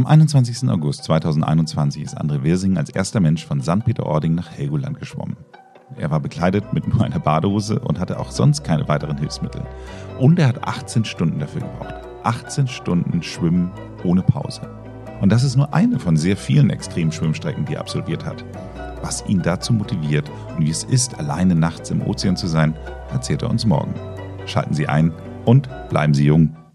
Am 21. August 2021 ist André Wirsing als erster Mensch von St. Peter-Ording nach Helgoland geschwommen. Er war bekleidet mit nur einer Badehose und hatte auch sonst keine weiteren Hilfsmittel. Und er hat 18 Stunden dafür gebraucht. 18 Stunden Schwimmen ohne Pause. Und das ist nur eine von sehr vielen Extremschwimmstrecken, die er absolviert hat. Was ihn dazu motiviert und wie es ist, alleine nachts im Ozean zu sein, erzählt er uns morgen. Schalten Sie ein und bleiben Sie jung.